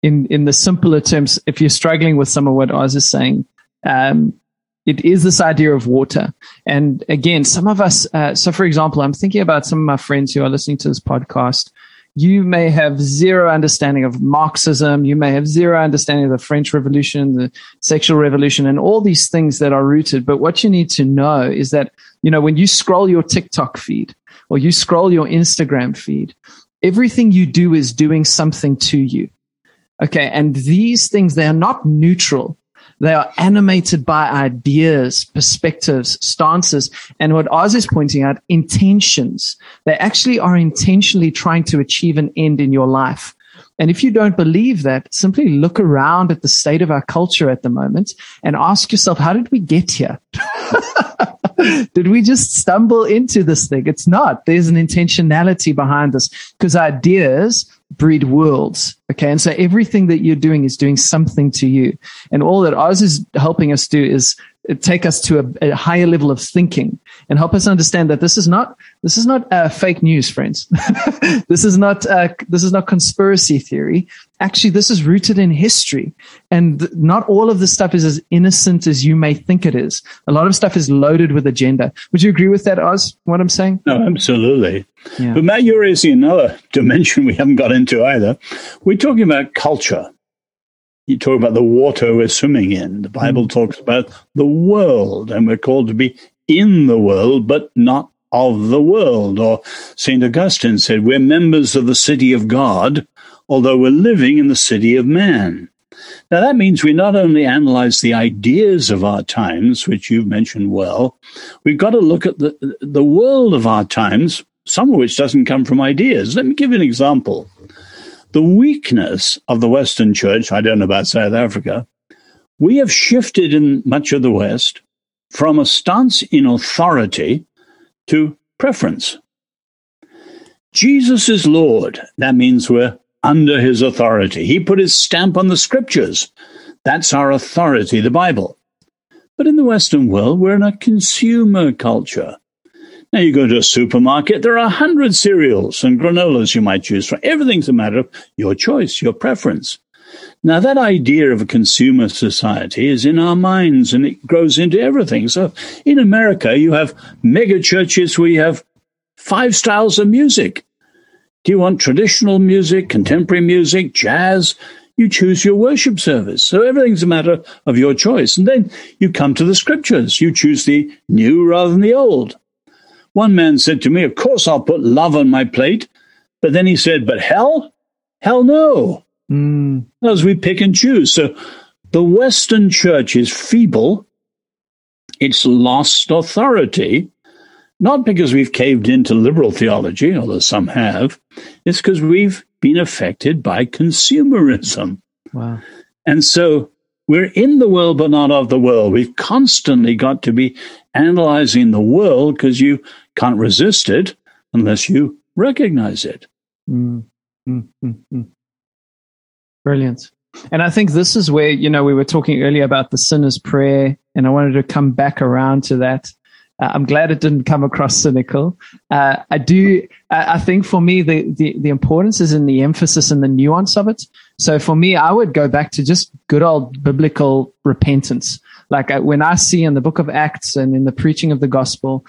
in, in the simpler terms, if you're struggling with some of what Os is saying, um, it is this idea of water. And again, some of us, uh, so for example, I'm thinking about some of my friends who are listening to this podcast you may have zero understanding of Marxism. You may have zero understanding of the French Revolution, the sexual revolution, and all these things that are rooted. But what you need to know is that, you know, when you scroll your TikTok feed or you scroll your Instagram feed, everything you do is doing something to you. Okay. And these things, they are not neutral. They are animated by ideas, perspectives, stances, and what Os is pointing out, intentions. They actually are intentionally trying to achieve an end in your life. And if you don't believe that, simply look around at the state of our culture at the moment and ask yourself, how did we get here? did we just stumble into this thing? It's not. There's an intentionality behind this because ideas breed worlds. Okay. And so everything that you're doing is doing something to you. And all that Os is helping us do is take us to a, a higher level of thinking and help us understand that this is not, this is not uh, fake news, friends. this is not, uh, this is not conspiracy theory. Actually, this is rooted in history and not all of this stuff is as innocent as you may think it is. A lot of stuff is loaded with agenda. Would you agree with that, Os, what I'm saying? No, absolutely. Yeah. But Matt, you're raising another dimension we haven't got into either. We're talking about culture. You talk about the water we're swimming in. The Bible mm. talks about the world, and we're called to be in the world, but not of the world. Or St. Augustine said, We're members of the city of God, although we're living in the city of man. Now, that means we not only analyze the ideas of our times, which you've mentioned well, we've got to look at the, the world of our times some of which doesn't come from ideas. Let me give you an example. The weakness of the Western church, I don't know about South Africa, we have shifted in much of the West from a stance in authority to preference. Jesus is Lord. That means we're under his authority. He put his stamp on the scriptures. That's our authority, the Bible. But in the Western world, we're in a consumer culture. Now you go to a supermarket, there are a hundred cereals and granolas you might choose from. Everything's a matter of your choice, your preference. Now that idea of a consumer society is in our minds and it grows into everything. So in America, you have mega churches where you have five styles of music. Do you want traditional music, contemporary music, jazz? You choose your worship service. So everything's a matter of your choice. And then you come to the scriptures. You choose the new rather than the old. One man said to me, Of course I'll put love on my plate. But then he said, But hell? Hell no. Mm. As we pick and choose. So the Western church is feeble. It's lost authority, not because we've caved into liberal theology, although some have. It's because we've been affected by consumerism. Wow. And so We're in the world, but not of the world. We've constantly got to be analyzing the world because you can't resist it unless you recognize it. Mm, mm, mm, mm. Brilliant. And I think this is where, you know, we were talking earlier about the sinner's prayer, and I wanted to come back around to that. Uh, I'm glad it didn't come across cynical. Uh, I do. I, I, think for me, the, the the importance is in the emphasis and the nuance of it. So for me, I would go back to just good old biblical repentance. Like I, uh, when I see in the book of Acts and in the preaching of the gospel,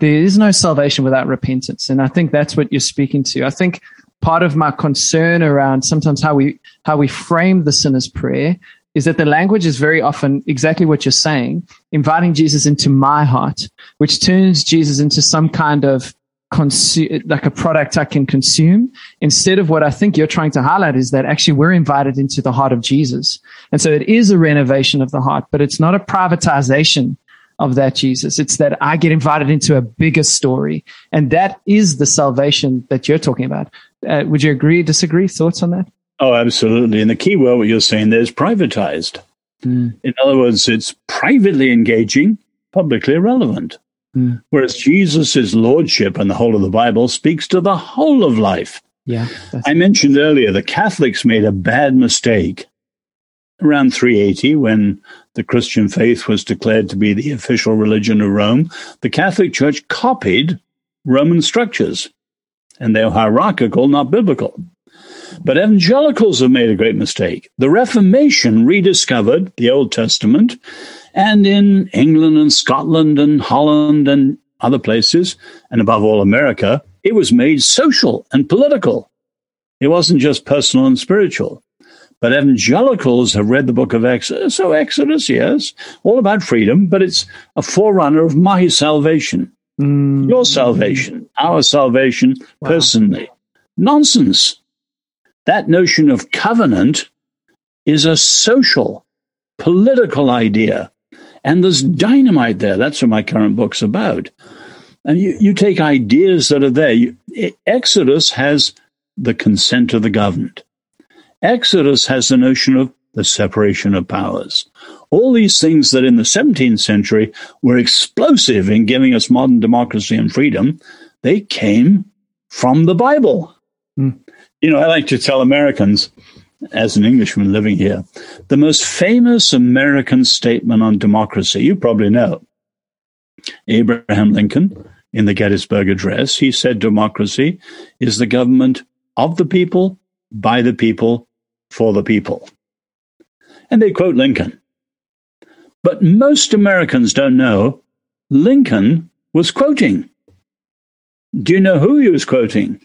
there is no salvation without repentance, and I think that's what you're speaking to. I think part of my concern around sometimes how we how we frame the sinner's prayer is that the language is very often exactly what you're saying, inviting Jesus into my heart, which turns Jesus into some kind of consume, like a product I can consume instead of what I think you're trying to highlight is that actually we're invited into the heart of Jesus. And so it is a renovation of the heart, but it's not a privatization of that Jesus. It's that I get invited into a bigger story. And that is the salvation that you're talking about. Uh, would you agree, disagree? Thoughts on that? Oh, absolutely. And the key word what you're saying there is privatized. Mm. In other words, it's privately engaging, publicly irrelevant. Mm. Whereas Jesus' lordship and the whole of the Bible speaks to the whole of life. Yeah. I mentioned earlier the Catholics made a bad mistake around 380 when the Christian faith was declared to be the official religion of Rome. The Catholic Church copied Roman structures, and they're hierarchical, not biblical. But evangelicals have made a great mistake. The Reformation rediscovered the Old Testament, and in England and Scotland and Holland and other places, and above all America, it was made social and political. It wasn't just personal and spiritual. But evangelicals have read the book of Exodus. So, Exodus, yes, all about freedom, but it's a forerunner of my salvation, mm. your salvation, our salvation wow. personally. Nonsense. That notion of covenant is a social, political idea. And there's dynamite there. That's what my current book's about. And you, you take ideas that are there. You, Exodus has the consent of the governed. Exodus has the notion of the separation of powers. All these things that in the 17th century were explosive in giving us modern democracy and freedom, they came from the Bible. Mm. You know, I like to tell Americans, as an Englishman living here, the most famous American statement on democracy, you probably know. Abraham Lincoln, in the Gettysburg Address, he said democracy is the government of the people, by the people, for the people. And they quote Lincoln. But most Americans don't know Lincoln was quoting. Do you know who he was quoting?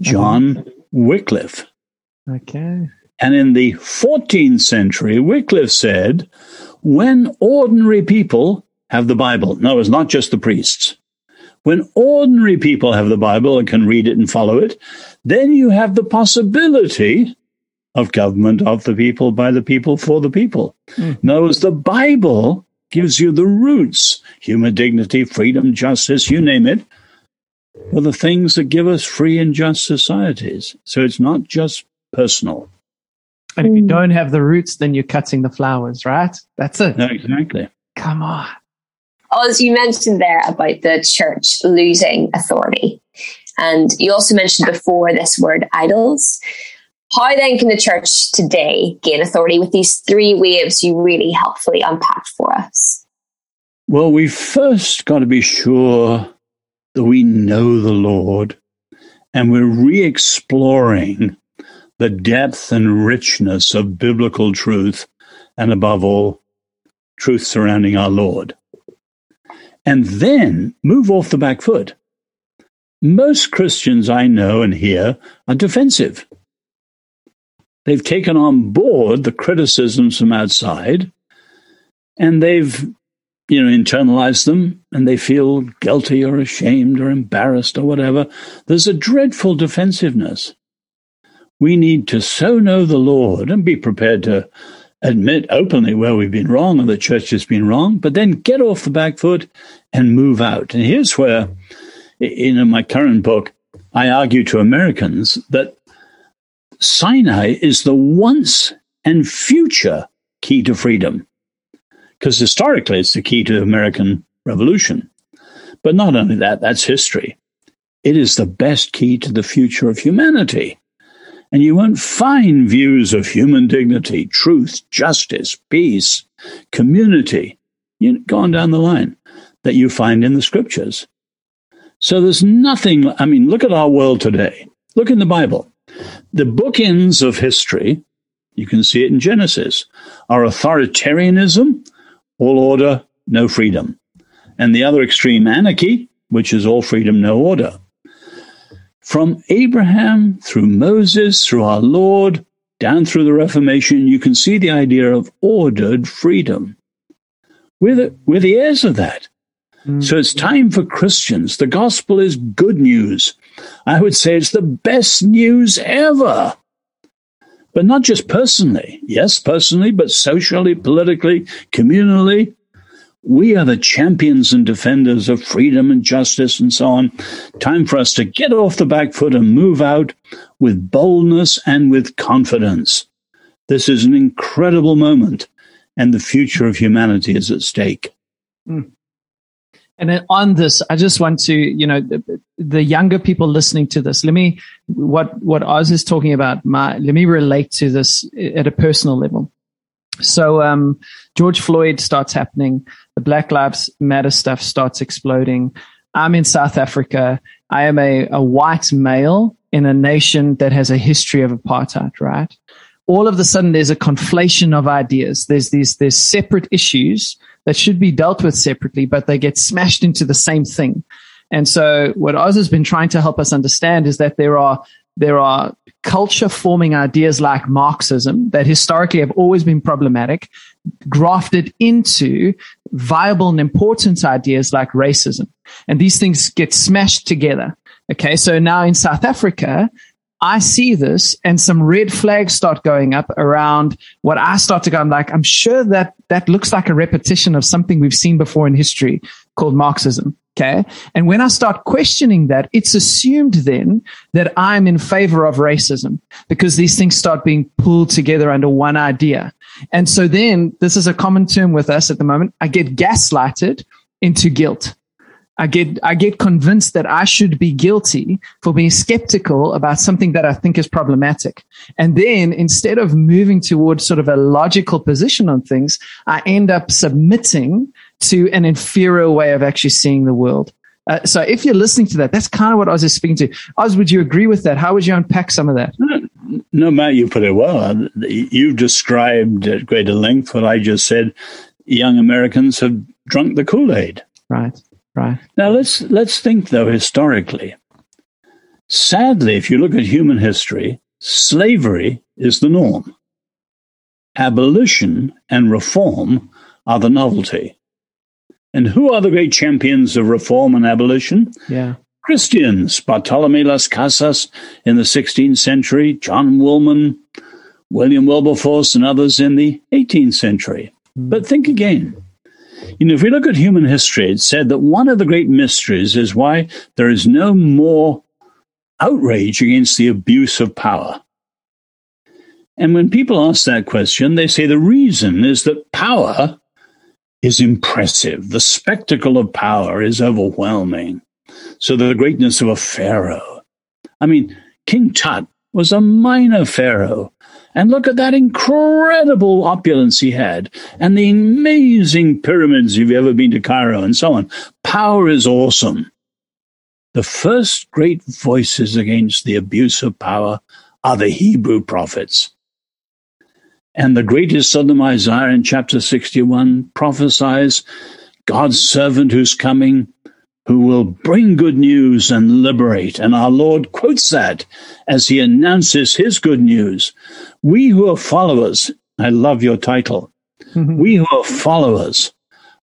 John Wycliffe. Okay. And in the 14th century, Wycliffe said, when ordinary people have the Bible, no, it's not just the priests. When ordinary people have the Bible and can read it and follow it, then you have the possibility of government of the people, by the people, for the people. Mm. Knows the Bible gives you the roots human dignity, freedom, justice, you name it are the things that give us free and just societies. So it's not just personal. And if you don't have the roots, then you're cutting the flowers, right? That's it. No, exactly. Come on. As you mentioned there about the church losing authority, and you also mentioned before this word idols. How then can the church today gain authority with these three waves you really helpfully unpacked for us? Well, we first got to be sure that we know the Lord and we're re exploring the depth and richness of biblical truth and, above all, truth surrounding our Lord. And then move off the back foot. Most Christians I know and hear are defensive. They've taken on board the criticisms from outside and they've you know, internalize them and they feel guilty or ashamed or embarrassed or whatever, there's a dreadful defensiveness. We need to so know the Lord and be prepared to admit openly where we've been wrong and the church has been wrong, but then get off the back foot and move out. And here's where, in my current book, I argue to Americans that Sinai is the once and future key to freedom. Because historically, it's the key to the American Revolution. But not only that, that's history. It is the best key to the future of humanity. And you won't find views of human dignity, truth, justice, peace, community, you, go on down the line, that you find in the scriptures. So there's nothing, I mean, look at our world today. Look in the Bible. The bookends of history, you can see it in Genesis, are authoritarianism, all order, no freedom. And the other extreme, anarchy, which is all freedom, no order. From Abraham through Moses, through our Lord, down through the Reformation, you can see the idea of ordered freedom. We're the, we're the heirs of that. Mm. So it's time for Christians. The gospel is good news. I would say it's the best news ever. But not just personally. Yes, personally, but socially, politically, communally. We are the champions and defenders of freedom and justice and so on. Time for us to get off the back foot and move out with boldness and with confidence. This is an incredible moment, and the future of humanity is at stake. Mm. And on this, I just want to, you know, the, the, younger people listening to this, let me, what, what Os is talking about, my, let me relate to this at a personal level. So, um, George Floyd starts happening. The Black Lives Matter stuff starts exploding. I'm in South Africa. I am a, a white male in a nation that has a history of apartheid, right? All of a sudden, there's a conflation of ideas. There's these, there's separate issues that should be dealt with separately, but they get smashed into the same thing. And so what Os has been trying to help us understand is that there are there are culture forming ideas like Marxism that historically have always been problematic, grafted into viable and important ideas like racism. And these things get smashed together. Okay. So now in South Africa, I see this and some red flags start going up around what I start to go. I'm like, I'm sure that that looks like a repetition of something we've seen before in history called Marxism. Okay. And when I start questioning that, it's assumed then that I'm in favor of racism because these things start being pulled together under one idea. And so then this is a common term with us at the moment. I get gaslighted into guilt. I get, I get convinced that I should be guilty for being skeptical about something that I think is problematic. And then instead of moving towards sort of a logical position on things, I end up submitting to an inferior way of actually seeing the world. Uh, so if you're listening to that, that's kind of what I was just speaking to. Os, would you agree with that? How would you unpack some of that? No, Matt, you put it well. You've described at greater length what I just said. Young Americans have drunk the Kool-Aid. Right, right. Now let's let's think though historically. Sadly, if you look at human history, slavery is the norm. Abolition and reform are the novelty. And who are the great champions of reform and abolition? Yeah. Christians, Bartolome Las Casas in the 16th century, John Woolman, William Wilberforce, and others in the 18th century. But think again. You know, if we look at human history, it's said that one of the great mysteries is why there is no more outrage against the abuse of power. And when people ask that question, they say the reason is that power is impressive. The spectacle of power is overwhelming. So the greatness of a pharaoh. I mean, King Tut was a minor pharaoh. And look at that incredible opulence he had, and the amazing pyramids if you've ever been to Cairo and so on. Power is awesome. The first great voices against the abuse of power are the Hebrew prophets. And the greatest of them, Isaiah in chapter 61, prophesies God's servant who's coming, who will bring good news and liberate. And our Lord quotes that as he announces his good news. We who are followers, I love your title. Mm-hmm. We who are followers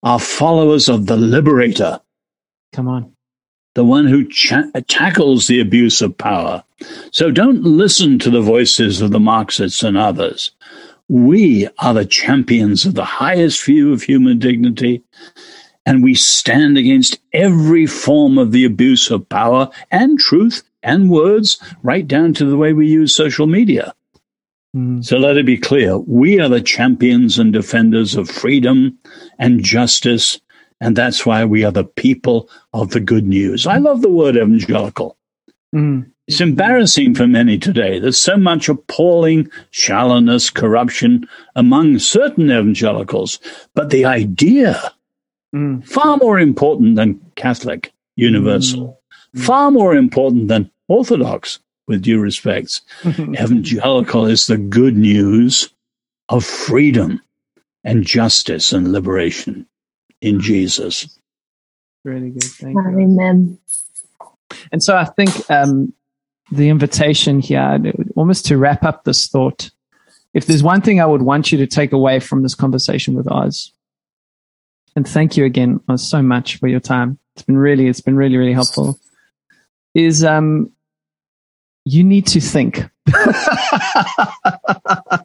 are followers of the liberator. Come on. The one who cha- tackles the abuse of power. So don't listen to the voices of the Marxists and others. We are the champions of the highest view of human dignity, and we stand against every form of the abuse of power and truth and words, right down to the way we use social media. Mm. So let it be clear we are the champions and defenders of freedom and justice. And that's why we are the people of the good news. I love the word evangelical. Mm. It's embarrassing for many today. There's so much appalling shallowness, corruption among certain evangelicals. But the idea, mm. far more important than Catholic, universal, mm. far more important than Orthodox, with due respects. Evangelical is the good news of freedom and justice and liberation in Jesus. Really good. Thank you. Amen. And so I think um, the invitation here, almost to wrap up this thought, if there's one thing I would want you to take away from this conversation with Os, and thank you again so much for your time. It's been really, it's been really, really helpful. Is um, you need to think.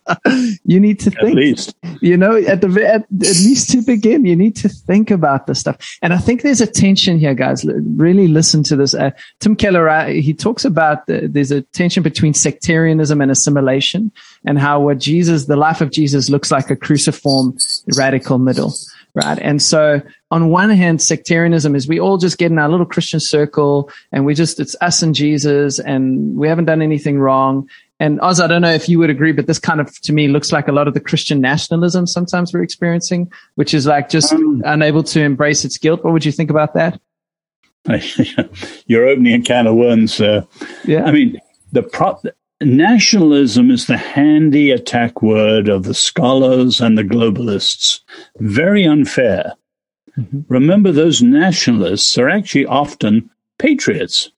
you need to at think. Least. You know, at the at, at least to begin, you need to think about this stuff. And I think there's a tension here, guys. Really listen to this. Uh, Tim Keller, uh, he talks about the, there's a tension between sectarianism and assimilation, and how what Jesus, the life of Jesus, looks like a cruciform radical middle right? And so on one hand, sectarianism is we all just get in our little Christian circle and we just, it's us and Jesus and we haven't done anything wrong. And Os, I don't know if you would agree, but this kind of, to me, looks like a lot of the Christian nationalism sometimes we're experiencing, which is like just um, unable to embrace its guilt. What would you think about that? You're opening a can of worms. Uh, yeah. I mean, the pro- Nationalism is the handy attack word of the scholars and the globalists. Very unfair. Mm-hmm. Remember, those nationalists are actually often patriots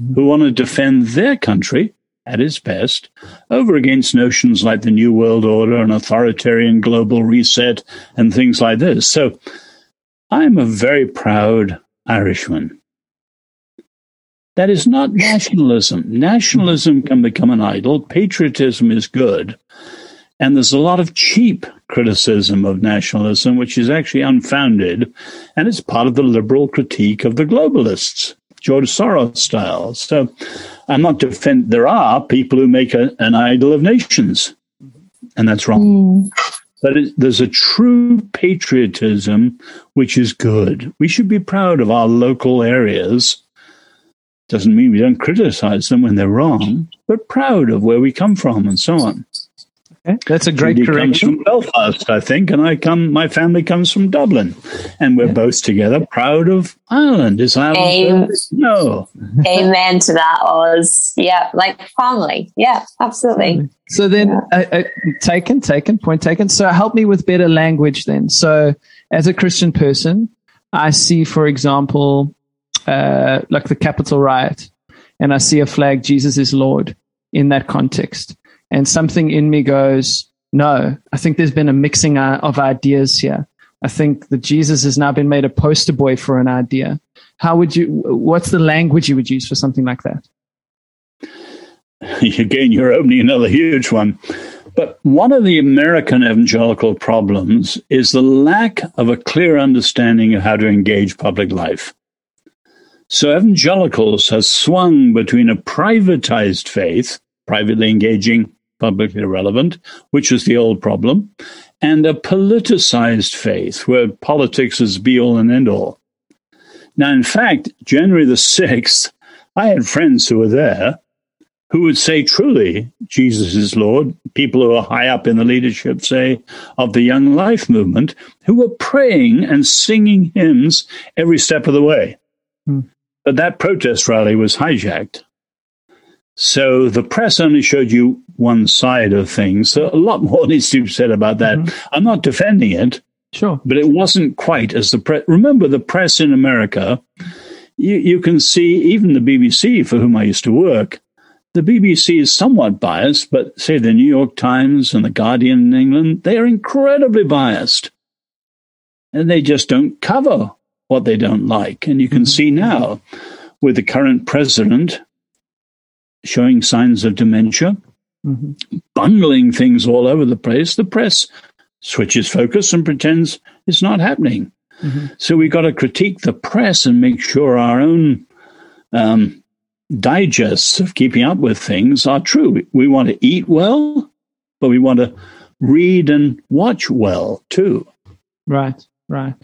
mm-hmm. who want to defend their country at its best over against notions like the New World Order and authoritarian global reset and things like this. So I'm a very proud Irishman. That is not nationalism. Nationalism can become an idol. Patriotism is good. And there's a lot of cheap criticism of nationalism, which is actually unfounded. And it's part of the liberal critique of the globalists, George Soros style. So I'm not defend, there are people who make a, an idol of nations, and that's wrong. Mm. But it, there's a true patriotism, which is good. We should be proud of our local areas doesn't mean we don't criticize them when they're wrong, but proud of where we come from and so on. Okay. That's a great Judy correction. Comes from Belfast, I think, and I come. My family comes from Dublin, and we're yeah. both together proud of Ireland. Is Ireland? Amen. No. Amen to that, Os. Yeah, like family. Yeah, absolutely. So then, yeah. uh, uh, taken, taken, point taken. So help me with better language then. So as a Christian person, I see, for example, uh, like the Capitol riot, and I see a flag, Jesus is Lord, in that context. And something in me goes, no, I think there's been a mixing of ideas here. I think that Jesus has now been made a poster boy for an idea. How would you, what's the language you would use for something like that? Again, you're opening another huge one. But one of the American evangelical problems is the lack of a clear understanding of how to engage public life. So evangelicals have swung between a privatized faith, privately engaging, publicly irrelevant, which is the old problem, and a politicized faith where politics is be all and end all. Now, in fact, January the 6th, I had friends who were there who would say truly, Jesus is Lord. People who are high up in the leadership, say, of the Young Life movement, who were praying and singing hymns every step of the way. Hmm. But that protest rally was hijacked. So the press only showed you one side of things. So a lot more needs to be said about that. Mm-hmm. I'm not defending it. Sure. But it wasn't quite as the press. Remember, the press in America, you, you can see even the BBC, for whom I used to work, the BBC is somewhat biased, but say the New York Times and the Guardian in England, they are incredibly biased. And they just don't cover what they don't like. And you can mm-hmm. see now with the current president showing signs of dementia, mm-hmm. bungling things all over the place, the press switches focus and pretends it's not happening. Mm-hmm. So we've got to critique the press and make sure our own um, digests of keeping up with things are true. We want to eat well, but we want to read and watch well too. Right, right.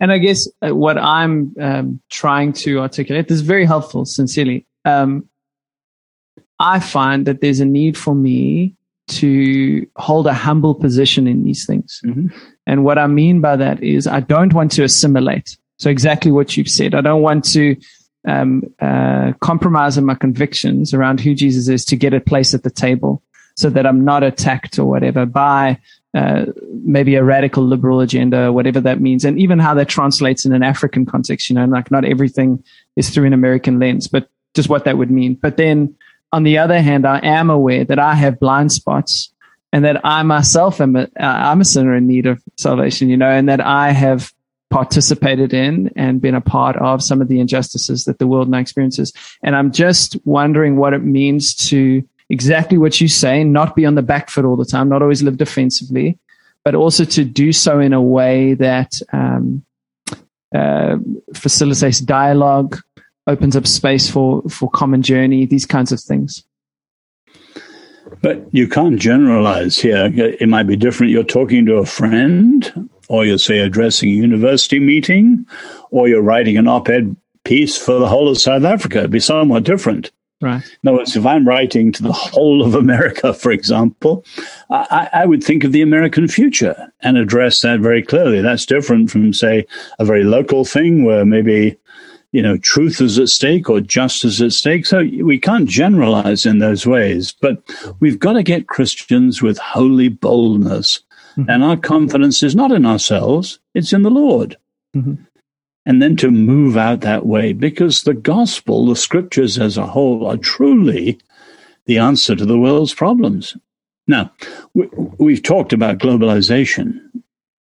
And I guess uh, what I'm um, trying to articulate this is very helpful, sincerely. Um, I find that there's a need for me to hold a humble position in these things. Mm-hmm. And what I mean by that is I don't want to assimilate. So exactly what you've said. I don't want to um, uh, compromise on my convictions around who Jesus is to get a place at the table so that I'm not attacked or whatever by uh, maybe a radical liberal agenda, whatever that means, and even how that translates in an African context. You know, like not everything is through an American lens, but just what that would mean. But then on the other hand, I am aware that I have blind spots and that I myself am a, I'm a sinner in need of salvation, you know, and that I have participated in and been a part of some of the injustices that the world now experiences. And I'm just wondering what it means to exactly what you say, not be on the back foot all the time, not always live defensively, but also to do so in a way that um, uh, facilitates dialogue, opens up space for, for common journey, these kinds of things. But you can't generalize here. It might be different. You're talking to a friend or you're, say, addressing a university meeting, or you're writing an op ed piece for the whole of South Africa. It'd be somewhat different. Right. In other words, if I'm writing to the whole of America, for example, I, I, would think of the American future and address that very clearly. That's different from, say, a very local thing where maybe, you know, truth is at stake or justice at stake. So we can't generalize in those ways, but we've got to get Christians with holy boldness Mm-hmm. And our confidence is not in ourselves, it's in the Lord. Mm-hmm. And then to move out that way, because the gospel, the scriptures as a whole, are truly the answer to the world's problems. Now, we, have talked about globalization.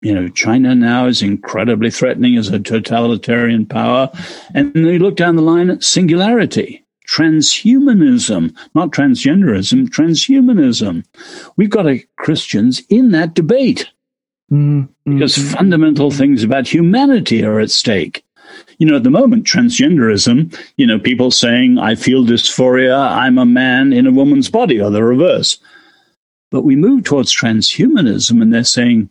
You know, China now is incredibly threatening as a totalitarian power. And you look down the line at singularity transhumanism, not transgenderism, transhumanism. We've got a, Christians in that debate mm-hmm. because fundamental things about humanity are at stake. You know, at the moment, transgenderism, you know, people saying, I feel dysphoria, I'm a man in a woman's body, or the reverse. But we move towards transhumanism and they're saying,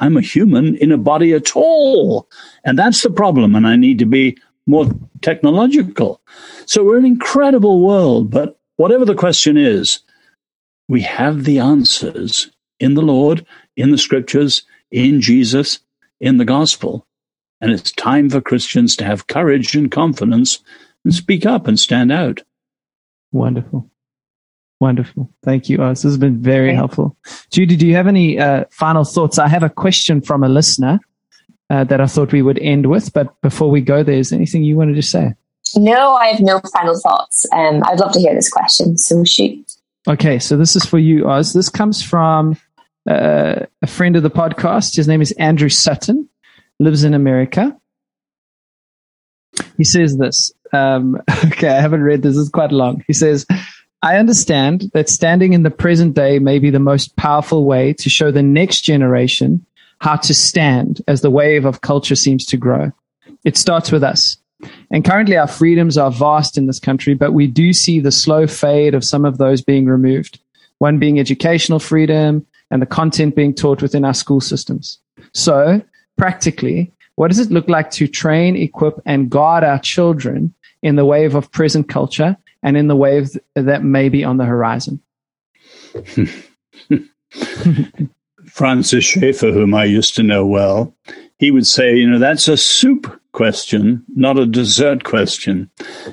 I'm a human in a body at all. And that's the problem. And I need to be more technological. So we're an incredible world, but whatever the question is, we have the answers in the Lord, in the scriptures, in Jesus, in the gospel. And it's time for Christians to have courage and confidence and speak up and stand out. Wonderful. Wonderful. Thank you, Os. This has been very helpful. Judy, do you have any uh, final thoughts? I have a question from a listener uh, that I thought we would end with. But before we go there, is anything you wanted to say? No, I have no final thoughts. Um, I'd love to hear this question. So shoot. Okay, so this is for you, Os. This comes from uh, a friend of the podcast. His name is Andrew Sutton, lives in America. He says this. Um, okay, I haven't read this. It's quite long. He says, I understand that standing in the present day may be the most powerful way to show the next generation how to stand as the wave of culture seems to grow. It starts with us. And currently, our freedoms are vast in this country, but we do see the slow fade of some of those being removed. One being educational freedom and the content being taught within our school systems. So, practically, what does it look like to train, equip, and guard our children in the wave of present culture and in the wave that may be on the horizon? Francis Schaeffer, whom I used to know well, he would say, you know, that's a soup question, not a dessert question.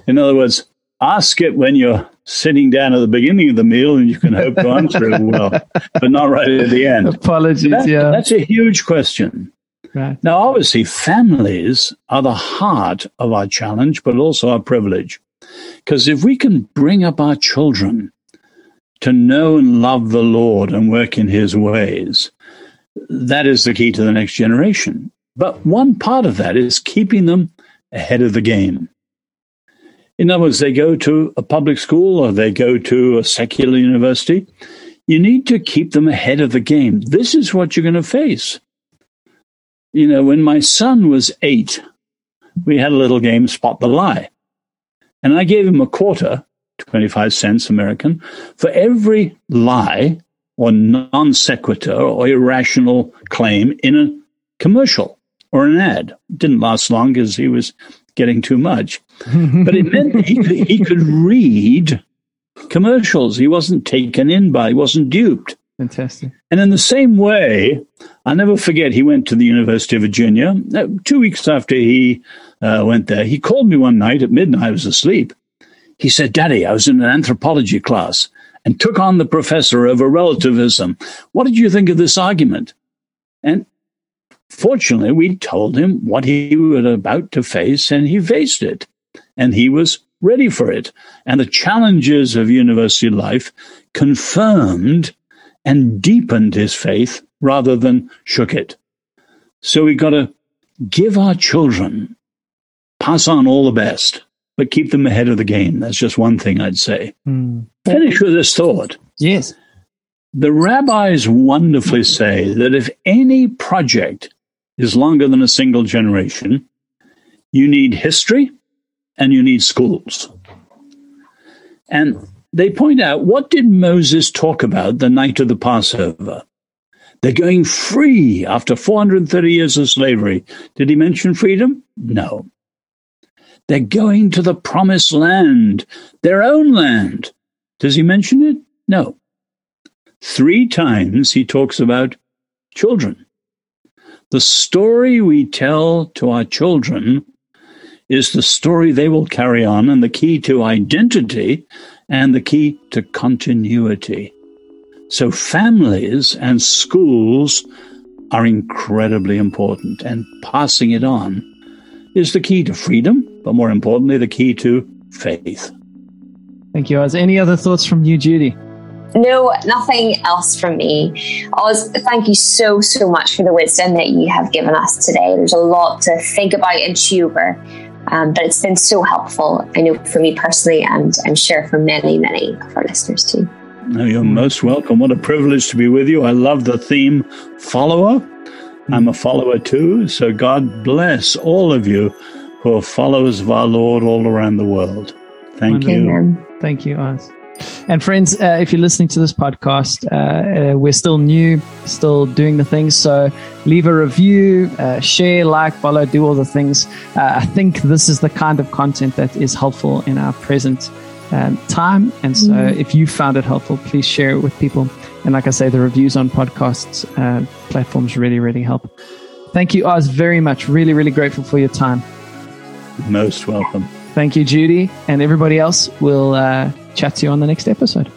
In other words, ask it when you're sitting down at the beginning of the meal and you can hope to answer it well, but not right at the end. Apologies, that, yeah. That's a huge question. Right. Now, obviously, families are the heart of our challenge, but also our privilege. Because if we can bring up our children to know and love the Lord and work in his ways. That is the key to the next generation. But one part of that is keeping them ahead of the game. In other words, they go to a public school or they go to a secular university. You need to keep them ahead of the game. This is what you're going to face. You know, when my son was eight, we had a little game, Spot the Lie. And I gave him a quarter 25 cents American, for every lie or non sequitur or irrational claim in a commercial or an ad. It didn't last long because he was getting too much. but it meant he could, he could read commercials. He wasn't taken in by, he wasn't duped. Fantastic. And in the same way, I'll never forget, he went to the University of Virginia. Uh, two weeks after he uh, went there, he called me one night at midnight. I was asleep. He said, Daddy, I was in an anthropology class and took on the professor over relativism. What did you think of this argument? And fortunately, we told him what he was about to face, and he faced it. And he was ready for it. And the challenges of university life confirmed and deepened his faith rather than shook it. So we've got to give our children, pass on all the best, but keep them ahead of the game. That's just one thing I'd say. Mm. Finish with this thought. Yes. The rabbis wonderfully say that if any project is longer than a single generation, you need history and you need schools. And they point out what did Moses talk about the night of the Passover? They're going free after 430 years of slavery. Did he mention freedom? No. They're going to the promised land, their own land. Does he mention it? No. Three times he talks about children. The story we tell to our children is the story they will carry on and the key to identity and the key to continuity. So families and schools are incredibly important and passing it on is the key to freedom, but more importantly, the key to faith. Thank you, Os. Any other thoughts from you, Judy? No, nothing else from me. Os, thank you so, so much for the wisdom that you have given us today. There's a lot to think about and chew over, um, but it's been so helpful, I know, for me personally, and I'm sure for many, many of our listeners too. No, you're most welcome. What a privilege to be with you. I love the theme follower. I'm a follower too. So God bless all of you who are followers of our Lord all around the world. Thank Amen. you. Thank you, Os. And friends, uh, if you're listening to this podcast, uh, uh, we're still new, still doing the things. So leave a review, uh, share, like, follow, do all the things. Uh, I think this is the kind of content that is helpful in our present um, time. And so mm. if you found it helpful, please share it with people. And like I say, the reviews on podcasts uh, platforms really, really help. Thank you, Os, very much. Really, really grateful for your time. Most welcome. Thank you, Judy. And everybody else, we'll uh, chat to you on the next episode.